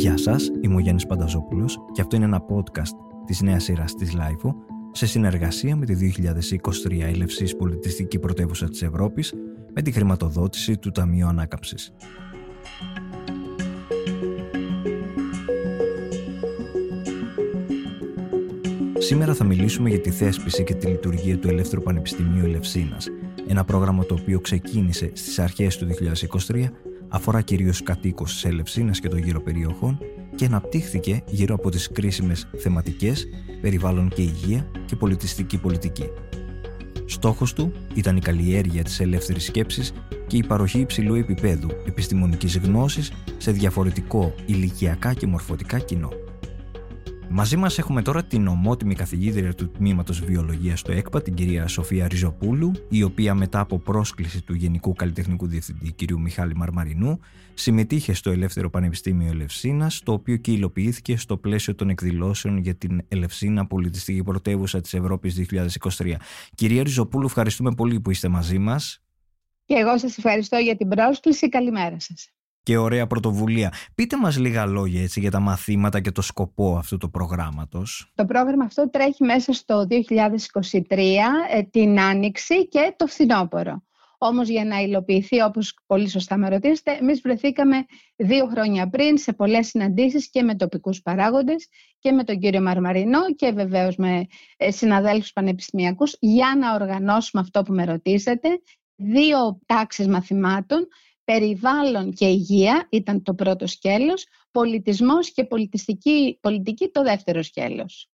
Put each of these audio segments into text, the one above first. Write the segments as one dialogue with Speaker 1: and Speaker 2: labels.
Speaker 1: Γεια σας, είμαι ο Γιάννης Πανταζόπουλος και αυτό είναι ένα podcast της νέας σειράς της LIFO σε συνεργασία με τη 2023 Ελευσής Πολιτιστική Πρωτεύουσα της Ευρώπης με τη χρηματοδότηση του Ταμείου Ανάκαμψης. Σήμερα θα μιλήσουμε για τη θέσπιση και τη λειτουργία του Ελεύθερου Πανεπιστημίου Ελευσίνας, ένα πρόγραμμα το οποίο ξεκίνησε στις αρχές του 2023, αφορά κυρίως κατοίκους της Ελευσίνας και των γύρω περιοχών και αναπτύχθηκε γύρω από τις κρίσιμες θεματικές, περιβάλλον και υγεία και πολιτιστική πολιτική. Στόχος του ήταν η καλλιέργεια της ελεύθερης σκέψης και η παροχή υψηλού επίπεδου επιστημονικής γνώσης σε διαφορετικό ηλικιακά και μορφωτικά κοινό. Μαζί μας έχουμε τώρα την ομότιμη καθηγήτρια του Τμήματος Βιολογίας στο ΕΚΠΑ, την κυρία Σοφία Ριζοπούλου, η οποία μετά από πρόσκληση του Γενικού Καλλιτεχνικού Διευθυντή κ. Μιχάλη Μαρμαρινού, συμμετείχε στο Ελεύθερο Πανεπιστήμιο Ελευσίνας, το οποίο και υλοποιήθηκε στο πλαίσιο των εκδηλώσεων για την Ελευσίνα Πολιτιστική Πρωτεύουσα της Ευρώπης 2023. Κυρία Ριζοπούλου, ευχαριστούμε πολύ που είστε μαζί μας.
Speaker 2: Και εγώ σας ευχαριστώ για την πρόσκληση. Καλημέρα σας
Speaker 1: και ωραία πρωτοβουλία. Πείτε μας λίγα λόγια έτσι, για τα μαθήματα και το σκοπό αυτού του προγράμματος.
Speaker 2: Το πρόγραμμα αυτό τρέχει μέσα στο 2023, ε, την Άνοιξη και το φθινόπωρο. Όμως για να υλοποιηθεί, όπως πολύ σωστά με ρωτήσετε, εμείς βρεθήκαμε δύο χρόνια πριν σε πολλές συναντήσεις και με τοπικούς παράγοντες και με τον κύριο Μαρμαρινό και βεβαίως με ε, συναδέλφους πανεπιστημιακούς για να οργανώσουμε αυτό που με ρωτήσατε, δύο τάξεις μαθημάτων περιβάλλον και υγεία ήταν το πρώτο σκέλος, πολιτισμός και πολιτιστική πολιτική το δεύτερο σκέλος.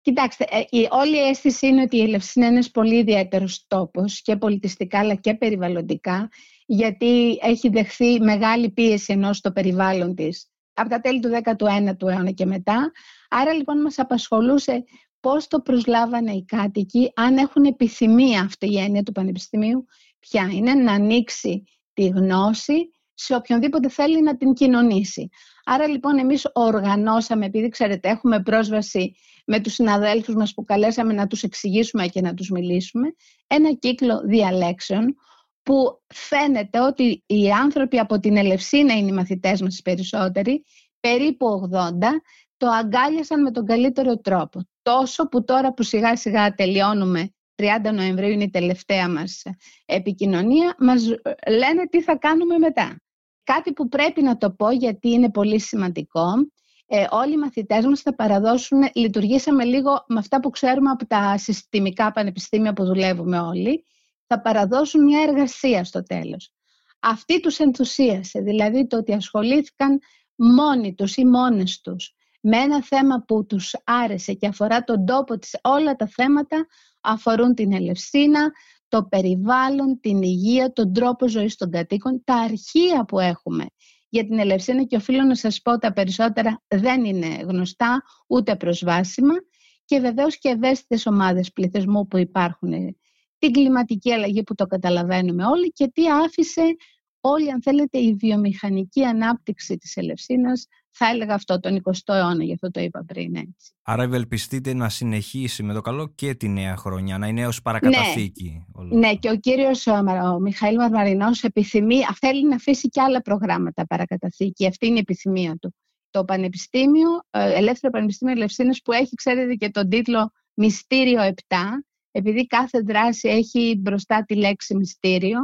Speaker 2: Κοιτάξτε, ε, η όλη η αίσθηση είναι ότι η Ελευσίνα είναι ένας πολύ ιδιαίτερος τόπος και πολιτιστικά αλλά και περιβαλλοντικά, γιατί έχει δεχθεί μεγάλη πίεση ενός στο περιβάλλον της από τα τέλη του 19ου αιώνα και μετά. Άρα λοιπόν μας απασχολούσε πώς το προσλάβανε οι κάτοικοι, αν έχουν επιθυμία αυτή η έννοια του Πανεπιστημίου, ποια είναι να ανοίξει τη γνώση σε οποιονδήποτε θέλει να την κοινωνήσει. Άρα λοιπόν εμείς οργανώσαμε, επειδή ξέρετε έχουμε πρόσβαση με τους συναδέλφους μας που καλέσαμε να τους εξηγήσουμε και να τους μιλήσουμε, ένα κύκλο διαλέξεων που φαίνεται ότι οι άνθρωποι από την Ελευσίνα είναι οι μαθητές μας οι περισσότεροι, περίπου 80, το αγκάλιασαν με τον καλύτερο τρόπο. Τόσο που τώρα που σιγά σιγά τελειώνουμε 30 Νοεμβρίου είναι η τελευταία μας επικοινωνία, μας λένε τι θα κάνουμε μετά. Κάτι που πρέπει να το πω γιατί είναι πολύ σημαντικό, ε, όλοι οι μαθητές μας θα παραδώσουν, λειτουργήσαμε λίγο με αυτά που ξέρουμε από τα συστημικά πανεπιστήμια που δουλεύουμε όλοι, θα παραδώσουν μια εργασία στο τέλος. Αυτή τους ενθουσίασε, δηλαδή το ότι ασχολήθηκαν μόνοι τους ή μόνες τους με ένα θέμα που τους άρεσε και αφορά τον τόπο της, όλα τα θέματα αφορούν την ελευσίνα, το περιβάλλον, την υγεία, τον τρόπο ζωής των κατοίκων, τα αρχεία που έχουμε για την ελευσίνα και οφείλω να σας πω τα περισσότερα δεν είναι γνωστά ούτε προσβάσιμα και βεβαίως και ευαίσθητες ομάδες πληθυσμού που υπάρχουν. Την κλιματική αλλαγή που το καταλαβαίνουμε όλοι και τι άφησε όλη αν θέλετε η βιομηχανική ανάπτυξη της Ελευσίνας θα έλεγα αυτό τον 20ο αιώνα, γι' αυτό το είπα πριν έτσι.
Speaker 1: Άρα ευελπιστείτε να συνεχίσει με το καλό και τη νέα χρονιά, να είναι ως παρακαταθήκη.
Speaker 2: Ναι, ναι και ο κύριος ο Μιχαήλ Μαρμαρινός επιθυμεί, θέλει να αφήσει και άλλα προγράμματα παρακαταθήκη, αυτή είναι η επιθυμία του. Το Πανεπιστήμιο, ε, Ελεύθερο Πανεπιστήμιο Ελευσίνας που έχει, ξέρετε, και τον τίτλο Μυστήριο 7, επειδή κάθε δράση έχει μπροστά τη λέξη μυστήριο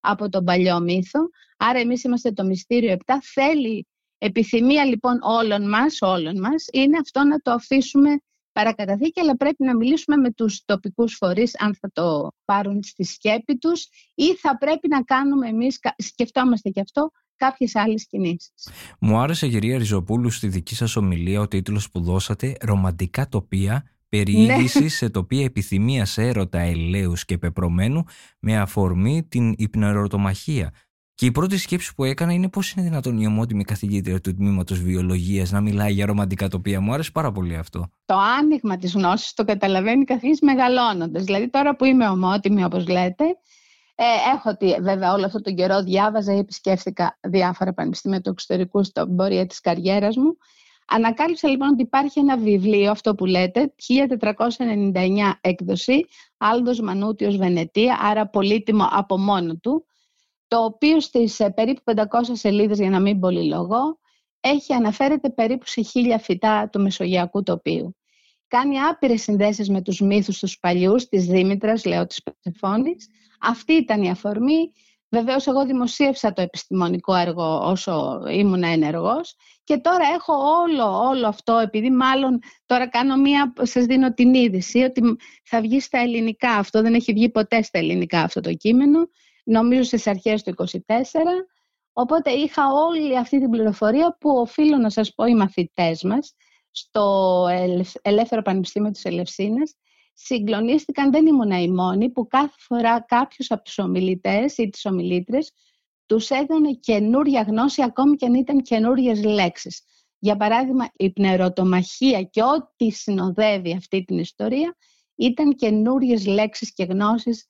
Speaker 2: από τον παλιό μύθο, άρα εμείς είμαστε το Μυστήριο 7, θέλει Επιθυμία λοιπόν όλων μας, όλων μας είναι αυτό να το αφήσουμε παρακαταθήκη, αλλά πρέπει να μιλήσουμε με τους τοπικούς φορείς αν θα το πάρουν στη σκέπη τους ή θα πρέπει να κάνουμε εμείς, σκεφτόμαστε και αυτό, κάποιες άλλες κινήσεις.
Speaker 1: Μου άρεσε κυρία Ριζοπούλου στη δική σας ομιλία ο τίτλος που δώσατε «Ρομαντικά τοπία περιήγηση ναι. σε τοπία επιθυμίας έρωτα ελαίους και πεπρωμένου με αφορμή την υπνοερωτομαχία. Και η πρώτη σκέψη που έκανα είναι πώς είναι δυνατόν η ομότιμη καθηγήτρια του τμήματος Βιολογίας να μιλάει για ρομαντικά τοπία. Μου άρεσε πάρα πολύ αυτό.
Speaker 2: Το άνοιγμα της γνώσης το καταλαβαίνει καθηγητής μεγαλώνοντας. Δηλαδή, τώρα που είμαι ομότιμη, όπως λέτε, ε, έχω βέβαια όλο αυτό τον καιρό διάβαζα ή επισκέφθηκα διάφορα πανεπιστήμια του εξωτερικού στην πορεία της καριέρας μου. Ανακάλυψα λοιπόν ότι υπάρχει ένα βιβλίο, αυτό που λέτε, 1499 έκδοση, Άλδος Μανούτιος Βενετία, άρα πολύτιμο από μόνο του, το οποίο στις ε, περίπου 500 σελίδες, για να μην πολυλογώ, έχει αναφέρεται περίπου σε χίλια φυτά του Μεσογειακού τοπίου. Κάνει άπειρες συνδέσεις με τους μύθους τους παλιούς, της Δήμητρας, λέω της Περσεφόνης. Αυτή ήταν η αφορμή. Βεβαίως, εγώ δημοσίευσα το επιστημονικό έργο όσο ήμουν ενεργός και τώρα έχω όλο, όλο αυτό, επειδή μάλλον τώρα κάνω μία, σας δίνω την είδηση ότι θα βγει στα ελληνικά. Αυτό δεν έχει βγει ποτέ στα ελληνικά αυτό το κείμενο, νομίζω στις αρχές του 24 Οπότε είχα όλη αυτή την πληροφορία που οφείλω να σας πω οι μαθητές μας στο Ελεύθερο Πανεπιστήμιο της Ελευσίνας συγκλονίστηκαν, δεν ήμουν η μόνη, που κάθε φορά κάποιος από τους ομιλητές ή τις ομιλήτρες τους έδωνε καινούρια γνώση ακόμη και αν ήταν καινούριες λέξεις. Για παράδειγμα, η πνευρωτομαχία και ό,τι συνοδεύει αυτή την ιστορία ήταν καινούριες λέξεις και γνώσεις ε,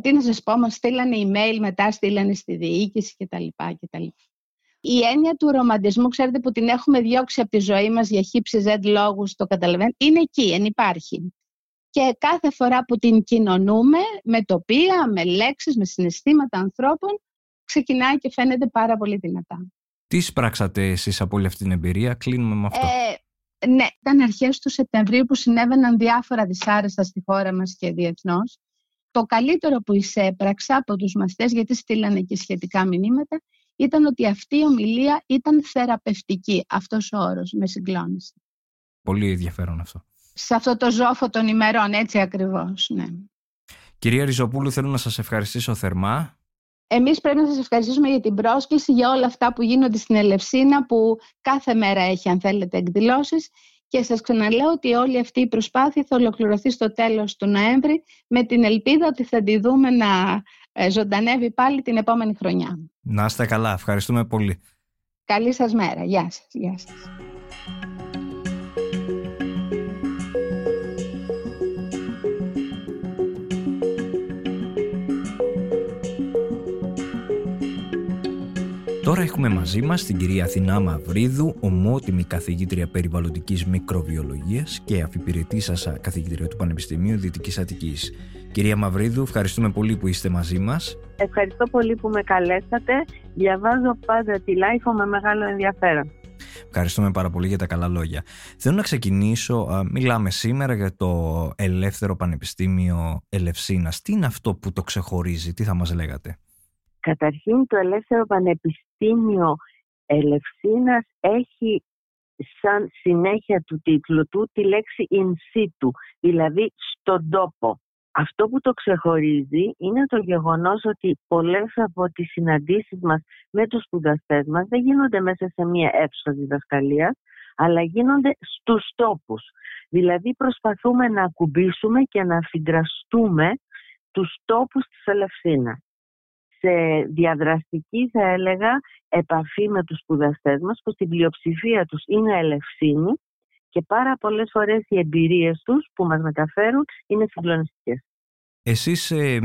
Speaker 2: τι να σας πω, μας στείλανε email, μετά στείλανε στη διοίκηση κτλ. κτλ. Η έννοια του ρομαντισμού, ξέρετε που την έχουμε διώξει από τη ζωή μας για χύψη ζέντ λόγους, το καταλαβαίνετε, είναι εκεί, εν υπάρχει. Και κάθε φορά που την κοινωνούμε με τοπία, με λέξεις, με συναισθήματα ανθρώπων, ξεκινάει και φαίνεται πάρα πολύ δυνατά.
Speaker 1: Τι σπράξατε εσείς από όλη αυτή την εμπειρία, κλείνουμε με αυτό.
Speaker 2: Ε, ναι, ήταν αρχές του Σεπτεμβρίου που συνέβαιναν διάφορα δυσάρεστα στη χώρα μας και διεθνώς το καλύτερο που εισέπραξα από τους μαθητές, γιατί στείλανε και σχετικά μηνύματα, ήταν ότι αυτή η ομιλία ήταν θεραπευτική, αυτός ο όρος, με συγκλώνηση.
Speaker 1: Πολύ ενδιαφέρον αυτό.
Speaker 2: Σε αυτό το ζόφο των ημερών, έτσι ακριβώς, ναι.
Speaker 1: Κυρία Ριζοπούλου, θέλω να σας ευχαριστήσω θερμά.
Speaker 2: Εμείς πρέπει να σας ευχαριστήσουμε για την πρόσκληση, για όλα αυτά που γίνονται στην Ελευσίνα, που κάθε μέρα έχει, αν θέλετε, εκδηλώσεις και σας ξαναλέω ότι όλη αυτή η προσπάθεια θα ολοκληρωθεί στο τέλος του Νοέμβρη με την ελπίδα ότι θα τη δούμε να ε, ζωντανεύει πάλι την επόμενη χρονιά.
Speaker 1: Να είστε καλά. Ευχαριστούμε πολύ.
Speaker 2: Καλή σας μέρα. Γεια σας. Γεια σας.
Speaker 1: Τώρα έχουμε μαζί μας την κυρία Αθηνά Μαυρίδου, ομότιμη καθηγήτρια περιβαλλοντικής μικροβιολογίας και αφιπηρετήσασα καθηγήτρια του Πανεπιστημίου Δυτικής Αττικής. Κυρία Μαυρίδου, ευχαριστούμε πολύ που είστε μαζί μας.
Speaker 3: Ευχαριστώ πολύ που με καλέσατε. Διαβάζω πάντα τη LiFO με μεγάλο ενδιαφέρον.
Speaker 1: Ευχαριστούμε πάρα πολύ για τα καλά λόγια. Θέλω να ξεκινήσω, μιλάμε σήμερα για το Ελεύθερο Πανεπιστήμιο Ελευσίνας. Τι είναι αυτό που το ξεχωρίζει, τι θα μας λέγατε;
Speaker 3: Καταρχήν το Ελεύθερο Πανεπιστήμιο Ελευσίνας έχει σαν συνέχεια του τίτλου του τη λέξη in situ, δηλαδή στον τόπο. Αυτό που το ξεχωρίζει είναι το γεγονός ότι πολλές από τις συναντήσεις μας με τους σπουδαστές μας δεν γίνονται μέσα σε μία αίθουσα διδασκαλίας, αλλά γίνονται στους τόπους. Δηλαδή προσπαθούμε να ακουμπήσουμε και να αφιντραστούμε τους τόπους της Ελευσίνας σε διαδραστική θα έλεγα επαφή με τους σπουδαστές μας που στην πλειοψηφία τους είναι ελευσίνοι και πάρα πολλές φορές οι εμπειρίες τους που μας μεταφέρουν είναι συγκλονιστικές.
Speaker 1: Εσείς ε,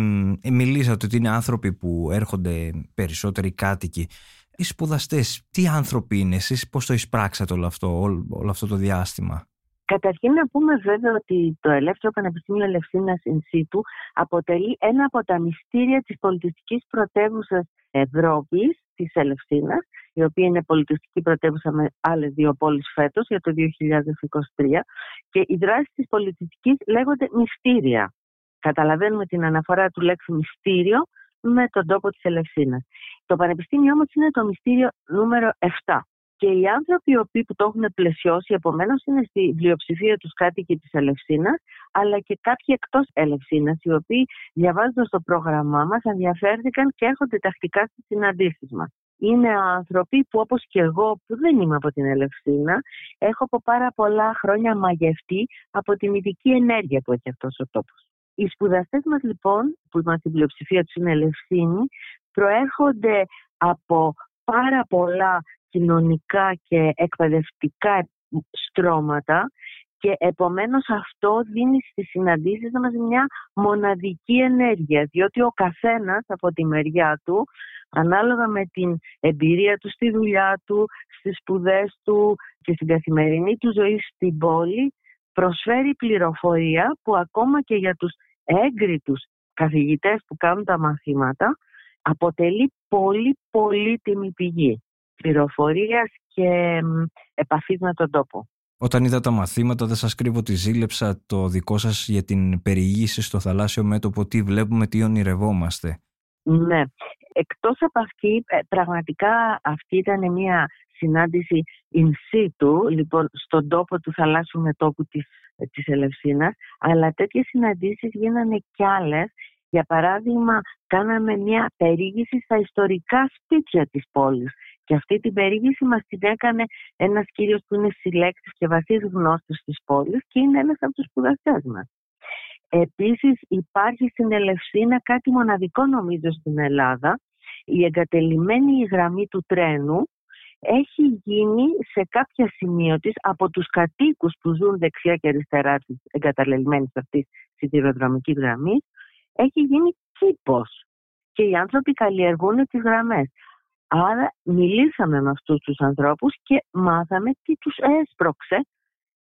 Speaker 1: μιλήσατε ότι είναι άνθρωποι που έρχονται περισσότεροι κάτοικοι. Οι σπουδαστές, τι άνθρωποι είναι εσείς, πώς το εισπράξατε όλο αυτό, όλο αυτό το διάστημα;
Speaker 3: Καταρχήν να πούμε βέβαια ότι το Ελεύθερο Πανεπιστήμιο Ελευσίνας in situ αποτελεί ένα από τα μυστήρια της πολιτιστικής πρωτεύουσας Ευρώπης, της Ελευσίνας, η οποία είναι πολιτιστική πρωτεύουσα με άλλες δύο πόλεις φέτος για το 2023 και οι δράσεις της πολιτιστικής λέγονται μυστήρια. Καταλαβαίνουμε την αναφορά του λέξη μυστήριο με τον τόπο της Ελευσίνας. Το Πανεπιστήμιο όμως είναι το μυστήριο νούμερο 7 και οι άνθρωποι οι οποίοι που το έχουν πλαισιώσει, επομένως, είναι στη πλειοψηφία τους κάτοικοι της Ελευσίνας, αλλά και κάποιοι εκτός Ελευσίνας, οι οποίοι διαβάζοντας το πρόγραμμά μας ενδιαφέρθηκαν και έρχονται τακτικά στις συναντήσεις μας. Είναι άνθρωποι που όπως και εγώ που δεν είμαι από την Ελευσίνα έχω από πάρα πολλά χρόνια μαγευτεί από την ειδική ενέργεια που έχει αυτός ο τόπος. Οι σπουδαστές μας λοιπόν, που είμαστε στην πλειοψηφία τους είναι Ελευσίνη, προέρχονται από πάρα πολλά κοινωνικά και εκπαιδευτικά στρώματα και επομένως αυτό δίνει στις συναντήσεις μας μια μοναδική ενέργεια διότι ο καθένας από τη μεριά του ανάλογα με την εμπειρία του στη δουλειά του, στις σπουδές του και στην καθημερινή του ζωή στην πόλη προσφέρει πληροφορία που ακόμα και για τους έγκριτους καθηγητές που κάνουν τα μαθήματα αποτελεί πολύ πολύτιμη πηγή πληροφορίας και επαφής με τον τόπο.
Speaker 1: Όταν είδα τα μαθήματα δεν σας κρύβω ότι ζήλεψα το δικό σας για την περιήγηση στο θαλάσσιο μέτωπο, τι βλέπουμε, τι ονειρευόμαστε.
Speaker 3: Ναι, εκτός από αυτή, ε, πραγματικά αυτή ήταν μια συνάντηση in situ, λοιπόν, στον τόπο του θαλάσσιου μετώπου της, ε, της Ελευσίνας, αλλά τέτοιες συναντήσεις γίνανε κι άλλες. Για παράδειγμα, κάναμε μια περίγηση στα ιστορικά σπίτια της πόλης. Και αυτή την περίγηση μας την έκανε ένας κύριος που είναι συλλέκτης και βαθύς γνώστης της πόλης και είναι ένας από τους σπουδαστές μας. Επίσης υπάρχει στην Ελευσίνα κάτι μοναδικό νομίζω στην Ελλάδα. Η εγκατελειμμένη γραμμή του τρένου έχει γίνει σε κάποια σημείο της από τους κατοίκους που ζουν δεξιά και αριστερά της εγκαταλελειμμένης αυτής σιδηροδρομικής γραμμής έχει γίνει κήπος και οι άνθρωποι καλλιεργούν τις γραμμές. Άρα μιλήσαμε με αυτούς τους ανθρώπους και μάθαμε τι τους έσπρωξε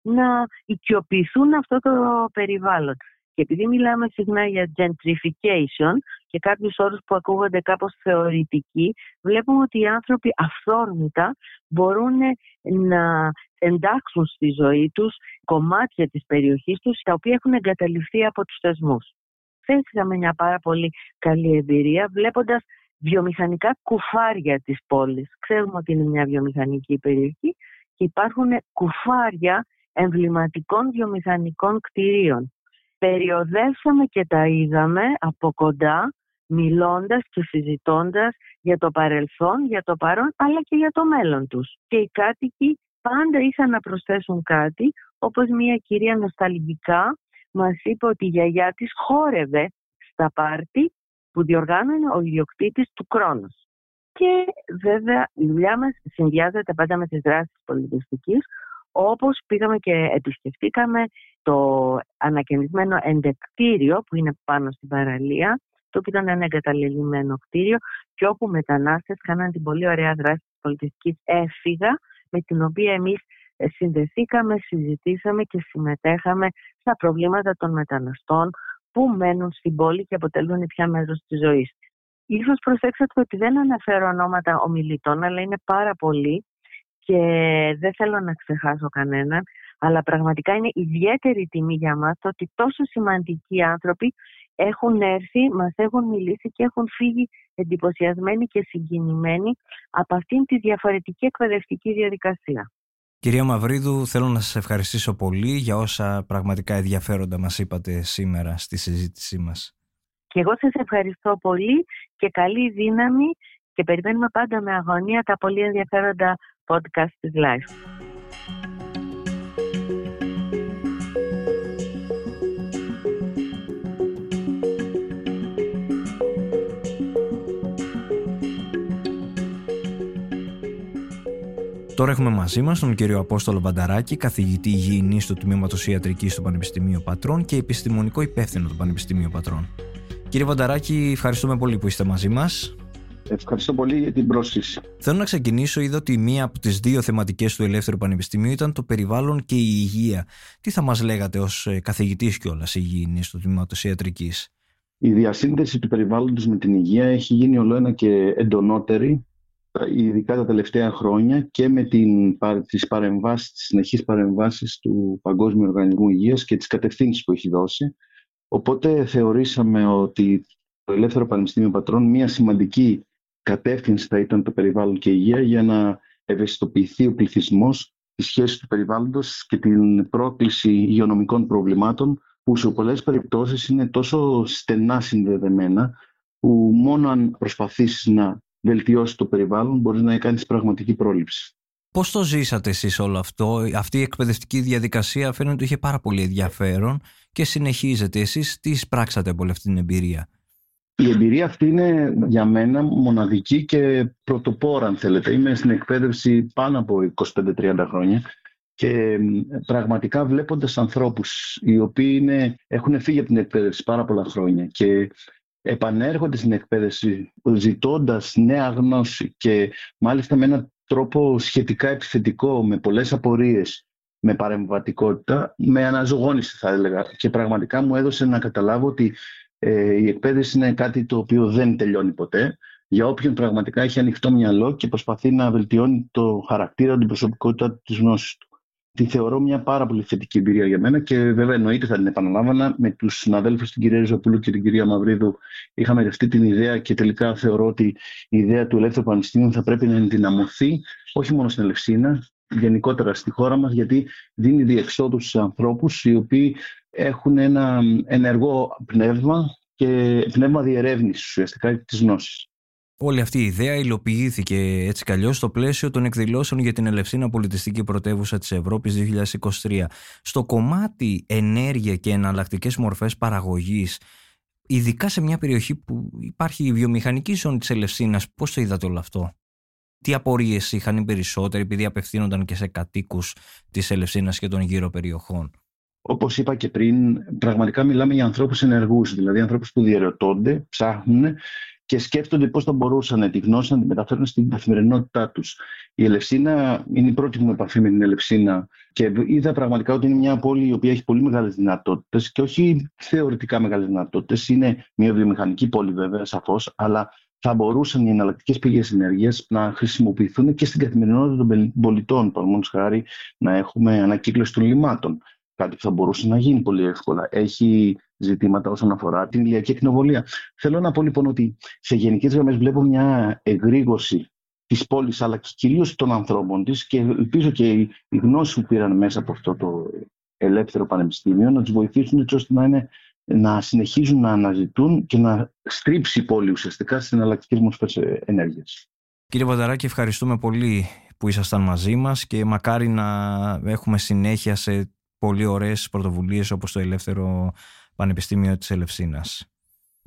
Speaker 3: να οικειοποιηθούν αυτό το περιβάλλον. Και επειδή μιλάμε συχνά για gentrification και κάποιους όρους που ακούγονται κάπως θεωρητικοί, βλέπουμε ότι οι άνθρωποι αυθόρμητα μπορούν να εντάξουν στη ζωή τους κομμάτια της περιοχής τους τα οποία έχουν εγκαταλειφθεί από τους θεσμούς. Χθε είχαμε μια πάρα πολύ καλή εμπειρία βλέποντας βιομηχανικά κουφάρια της πόλης. Ξέρουμε ότι είναι μια βιομηχανική περιοχή και υπάρχουν κουφάρια εμβληματικών βιομηχανικών κτηρίων. Περιοδεύσαμε και τα είδαμε από κοντά, μιλώντας και συζητώντας για το παρελθόν, για το παρόν, αλλά και για το μέλλον τους. Και οι κάτοικοι πάντα είχαν να προσθέσουν κάτι, όπως μια κυρία νοσταλγικά μας είπε ότι η γιαγιά της χόρευε στα πάρτι που διοργάνωνε ο ιδιοκτήτης του Κρόνος. Και βέβαια η δουλειά μας συνδυάζεται πάντα με τις δράσεις πολιτιστικής, όπως πήγαμε και επισκεφτήκαμε το ανακαινισμένο εντεκτήριο που είναι πάνω στην παραλία, το οποίο ήταν ένα εγκαταλελειμμένο κτίριο και όπου μετανάστες κάναν την πολύ ωραία δράση της πολιτιστικής έφυγα, με την οποία εμείς ε, συνδεθήκαμε, συζητήσαμε και συμμετέχαμε στα προβλήματα των μεταναστών που μένουν στην πόλη και αποτελούν πια μέρος της ζωής. Ίσως προσέξατε ότι δεν αναφέρω ονόματα ομιλητών, αλλά είναι πάρα πολλοί και δεν θέλω να ξεχάσω κανέναν, αλλά πραγματικά είναι ιδιαίτερη τιμή για μας το ότι τόσο σημαντικοί άνθρωποι έχουν έρθει, μας έχουν μιλήσει και έχουν φύγει εντυπωσιασμένοι και συγκινημένοι από αυτήν τη διαφορετική εκπαιδευτική διαδικασία.
Speaker 1: Κυρία Μαυρίδου, θέλω να σας ευχαριστήσω πολύ για όσα πραγματικά ενδιαφέροντα μας είπατε σήμερα στη συζήτησή μας.
Speaker 3: Και εγώ σας ευχαριστώ πολύ και καλή δύναμη και περιμένουμε πάντα με αγωνία τα πολύ ενδιαφέροντα podcast της Life.
Speaker 1: Τώρα έχουμε μαζί μας τον κύριο Απόστολο Βανταράκη, καθηγητή υγιεινής του Τμήματος Ιατρικής του Πανεπιστημίου Πατρών και επιστημονικό υπεύθυνο του Πανεπιστημίου Πατρών. Κύριε Βανταράκη, ευχαριστούμε πολύ που είστε μαζί μας.
Speaker 4: Ευχαριστώ πολύ για την πρόσκληση.
Speaker 1: Θέλω να ξεκινήσω. Είδα ότι μία από τις δύο θεματικές του Ελεύθερου Πανεπιστημίου ήταν το περιβάλλον και η υγεία. Τι θα μας λέγατε ως ε, καθηγητής κιόλας υγιεινής του Τμήματος Ιατρικής;
Speaker 4: Η διασύνδεση του περιβάλλοντος με την υγεία έχει γίνει όλο ένα και εντονότερη ειδικά τα τελευταία χρόνια και με την, τις, παρεμβάσεις, τις συνεχείς παρεμβάσεις του Παγκόσμιου Οργανισμού Υγείας και τις κατευθύνσεις που έχει δώσει. Οπότε θεωρήσαμε ότι το Ελεύθερο Πανεπιστήμιο Πατρών μια σημαντική κατεύθυνση θα ήταν το περιβάλλον και η υγεία για να ευαισθητοποιηθεί ο πληθυσμός τη σχέση του περιβάλλοντος και την πρόκληση υγειονομικών προβλημάτων που σε πολλές περιπτώσεις είναι τόσο στενά συνδεδεμένα που μόνο αν προσπαθήσεις να βελτιώσει το περιβάλλον, μπορείς να κάνεις πραγματική πρόληψη.
Speaker 1: Πώς το ζήσατε εσείς όλο αυτό, αυτή η εκπαιδευτική διαδικασία φαίνεται ότι είχε πάρα πολύ ενδιαφέρον και συνεχίζεται. Εσείς τι εισπράξατε από όλη αυτή την εμπειρία;
Speaker 4: Η εμπειρία αυτή είναι για μένα μοναδική και πρωτοπόρα, αν θέλετε. Είμαι στην εκπαίδευση πάνω από 25-30 χρόνια και πραγματικά βλέποντας ανθρώπους οι οποίοι είναι, έχουν φύγει από την εκπαίδευση πάρα πολλά χρόνια και επανέρχονται στην εκπαίδευση ζητώντας νέα γνώση και μάλιστα με έναν τρόπο σχετικά επιθετικό, με πολλές απορίες, με παρεμβατικότητα, με αναζωγόνηση θα έλεγα. Και πραγματικά μου έδωσε να καταλάβω ότι ε, η εκπαίδευση είναι κάτι το οποίο δεν τελειώνει ποτέ για όποιον πραγματικά έχει ανοιχτό μυαλό και προσπαθεί να βελτιώνει το χαρακτήρα, την προσωπικότητα της γνώσης του. Τη θεωρώ μια πάρα πολύ θετική εμπειρία για μένα και βέβαια εννοείται θα την επαναλάμβανα. Με τους συναδέλφους, την κυρία Ριζοπούλου και την κυρία Μαυρίδου, είχαμε αυτή την ιδέα και τελικά θεωρώ ότι η ιδέα του ελεύθερου πανεπιστήμιου θα πρέπει να ενδυναμωθεί όχι μόνο στην Ελευσίνα, γενικότερα στη χώρα μας, γιατί δίνει διεξόδους σε ανθρώπους οι οποίοι έχουν ένα ενεργό πνεύμα και πνεύμα διερεύνησης ουσιαστικά της γνώσης.
Speaker 1: Όλη αυτή η ιδέα υλοποιήθηκε έτσι κι στο πλαίσιο των εκδηλώσεων για την Ελευσίνα Πολιτιστική Πρωτεύουσα της Ευρώπης 2023. Στο κομμάτι ενέργεια και εναλλακτικές μορφές παραγωγής, ειδικά σε μια περιοχή που υπάρχει η βιομηχανική ζώνη της Ελευσίνας, πώς το είδατε όλο αυτό; Τι απορίες είχαν οι περισσότεροι επειδή απευθύνονταν και σε κατοίκους της Ελευσίνας και των γύρω περιοχών;
Speaker 4: Όπως είπα και πριν, πραγματικά μιλάμε για ανθρώπους ενεργούς, δηλαδή ανθρώπους που διαιρετώνται, ψάχνουν και σκέφτονται πώς θα μπορούσαν τη γνώση να τη μεταφέρουν στην καθημερινότητά τους. Η Ελευσίνα είναι η πρώτη μου επαφή με την Ελευσίνα και είδα πραγματικά ότι είναι μια πόλη η οποία έχει πολύ μεγάλες δυνατότητες και όχι θεωρητικά μεγάλες δυνατότητες. Είναι μια βιομηχανική πόλη βέβαια σαφώς, αλλά θα μπορούσαν οι εναλλακτικές πηγές ενέργειας να χρησιμοποιηθούν και στην καθημερινότητα των πολιτών. Παραδείγματος χάρη, να έχουμε ανακύκλωση των λιμάτων. Κάτι που θα μπορούσε να γίνει πολύ εύκολα. Έχει ζητήματα όσον αφορά την ηλιακή εκνοβολία. Θέλω να πω λοιπόν ότι σε γενικές γραμμές βλέπω μια εγρήγορση της πόλης αλλά και κυρίως των ανθρώπων της και ελπίζω και οι, γνώσει που πήραν μέσα από αυτό το ελεύθερο πανεπιστήμιο να τους βοηθήσουν έτσι ώστε να, είναι, να συνεχίζουν να αναζητούν και να στρίψει η πόλη ουσιαστικά στις εναλλακτικές μορφές ενέργειας.
Speaker 1: Κύριε Βανταράκη, ευχαριστούμε πολύ που ήσασταν μαζί μας και μακάρι να έχουμε συνέχεια σε πολύ ωραίες πρωτοβουλίες όπως το Ελεύθερο Πανεπιστήμιο της Ελευσίνας.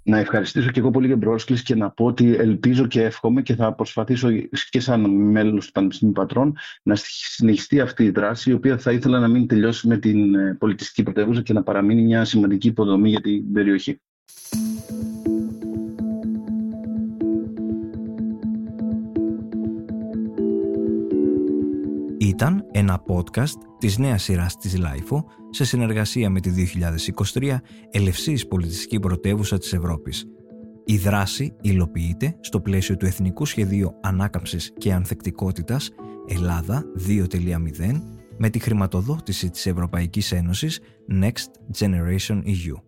Speaker 4: Να ευχαριστήσω και εγώ πολύ για την πρόσκληση και να πω ότι ελπίζω και εύχομαι και θα προσπαθήσω και σαν μέλος του Πανεπιστήμιου Πατρών να συνεχιστεί αυτή η δράση η οποία θα ήθελα να μην τελειώσει με την ε, πολιτιστική πρωτεύουσα και να παραμείνει μια σημαντική υποδομή για την περιοχή.
Speaker 1: Ήταν ένα podcast της νέας σειράς της LIFO σε συνεργασία με τη 2023 Ελευσής Πολιτιστική Πρωτεύουσα της Ευρώπης. Η δράση υλοποιείται στο πλαίσιο του Εθνικού Σχεδίου Ανάκαμψης και Ανθεκτικότητας Ελλάδα 2.0 με τη χρηματοδότηση της Ευρωπαϊκής Ένωσης Next Generation EU.